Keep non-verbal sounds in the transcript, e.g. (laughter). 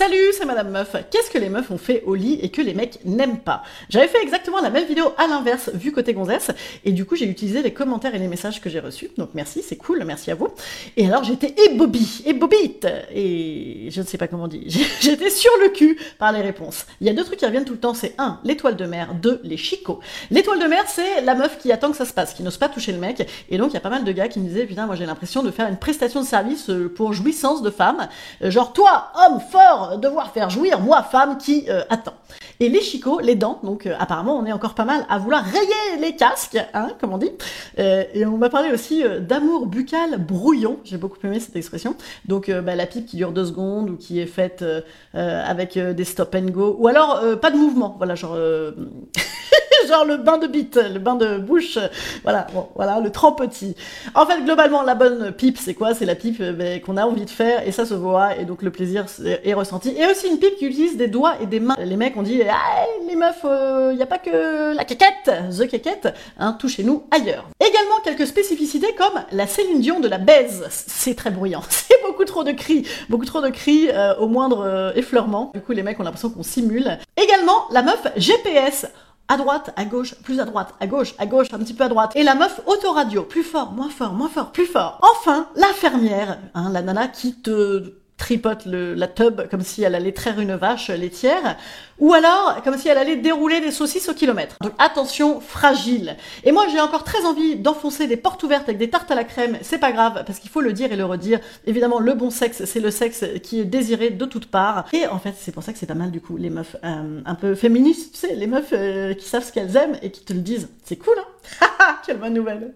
Salut, c'est Madame Meuf. Qu'est-ce que les meufs ont fait au lit et que les mecs n'aiment pas J'avais fait exactement la même vidéo à l'inverse, vu côté gonzesse, et du coup j'ai utilisé les commentaires et les messages que j'ai reçus. Donc merci, c'est cool, merci à vous. Et alors j'étais ébobie, ébobite, et je ne sais pas comment on dit. (laughs) J'étais sur le cul par les réponses. Il y a deux trucs qui reviennent tout le temps, c'est un, l'étoile de mer, deux, les chicots. L'étoile de mer, c'est la meuf qui attend que ça se passe, qui n'ose pas toucher le mec, et donc il y a pas mal de gars qui me disaient, putain, moi j'ai l'impression de faire une prestation de service euh, pour jouissance de femme. Euh, genre toi, homme fort, devoir faire jouir, moi, femme, qui euh, attend. Et les chicots, les dents, donc euh, apparemment on est encore pas mal à vouloir rayer les casques, hein, comme on dit. Euh, et on m'a parlé aussi d'amour buccal brouillon, j'ai beaucoup aimé cette expression. Donc bah, la pipe qui dure deux secondes ou qui est faite avec des stop and go, ou alors pas de mouvement, voilà, genre... genre le bain de bite, le bain de bouche, voilà, bon, voilà, le petit. En fait, globalement, la bonne pipe, c'est quoi? C'est la pipe ben, qu'on a envie de faire et ça se voit et donc le plaisir est ressenti. Et aussi une pipe qui utilise des doigts et des mains. Les mecs ont dit, ah, les meufs, il euh, n'y a pas que la caquette, the caquette, hein, touchez-nous ailleurs. Également quelques spécificités comme la Céline Dion de la baise. C'est très bruyant, (laughs) c'est beaucoup trop de cris, beaucoup trop de cris euh, au moindre euh, effleurement. Du coup, les mecs ont l'impression qu'on simule. Également, la meuf GPS à droite, à gauche, plus à droite, à gauche, à gauche, un petit peu à droite. Et la meuf autoradio, plus fort, moins fort, moins fort, plus fort. Enfin, la fermière, hein, la nana qui te tripote la tub comme si elle allait traire une vache laitière, ou alors comme si elle allait dérouler des saucisses au kilomètre. Donc attention, fragile. Et moi j'ai encore très envie d'enfoncer des portes ouvertes avec des tartes à la crème, c'est pas grave, parce qu'il faut le dire et le redire. Évidemment, le bon sexe, c'est le sexe qui est désiré de toutes parts. Et en fait, c'est pour ça que c'est pas mal du coup, les meufs euh, un peu féministes, tu sais, les meufs euh, qui savent ce qu'elles aiment et qui te le disent. C'est cool, hein? (laughs) Quelle bonne nouvelle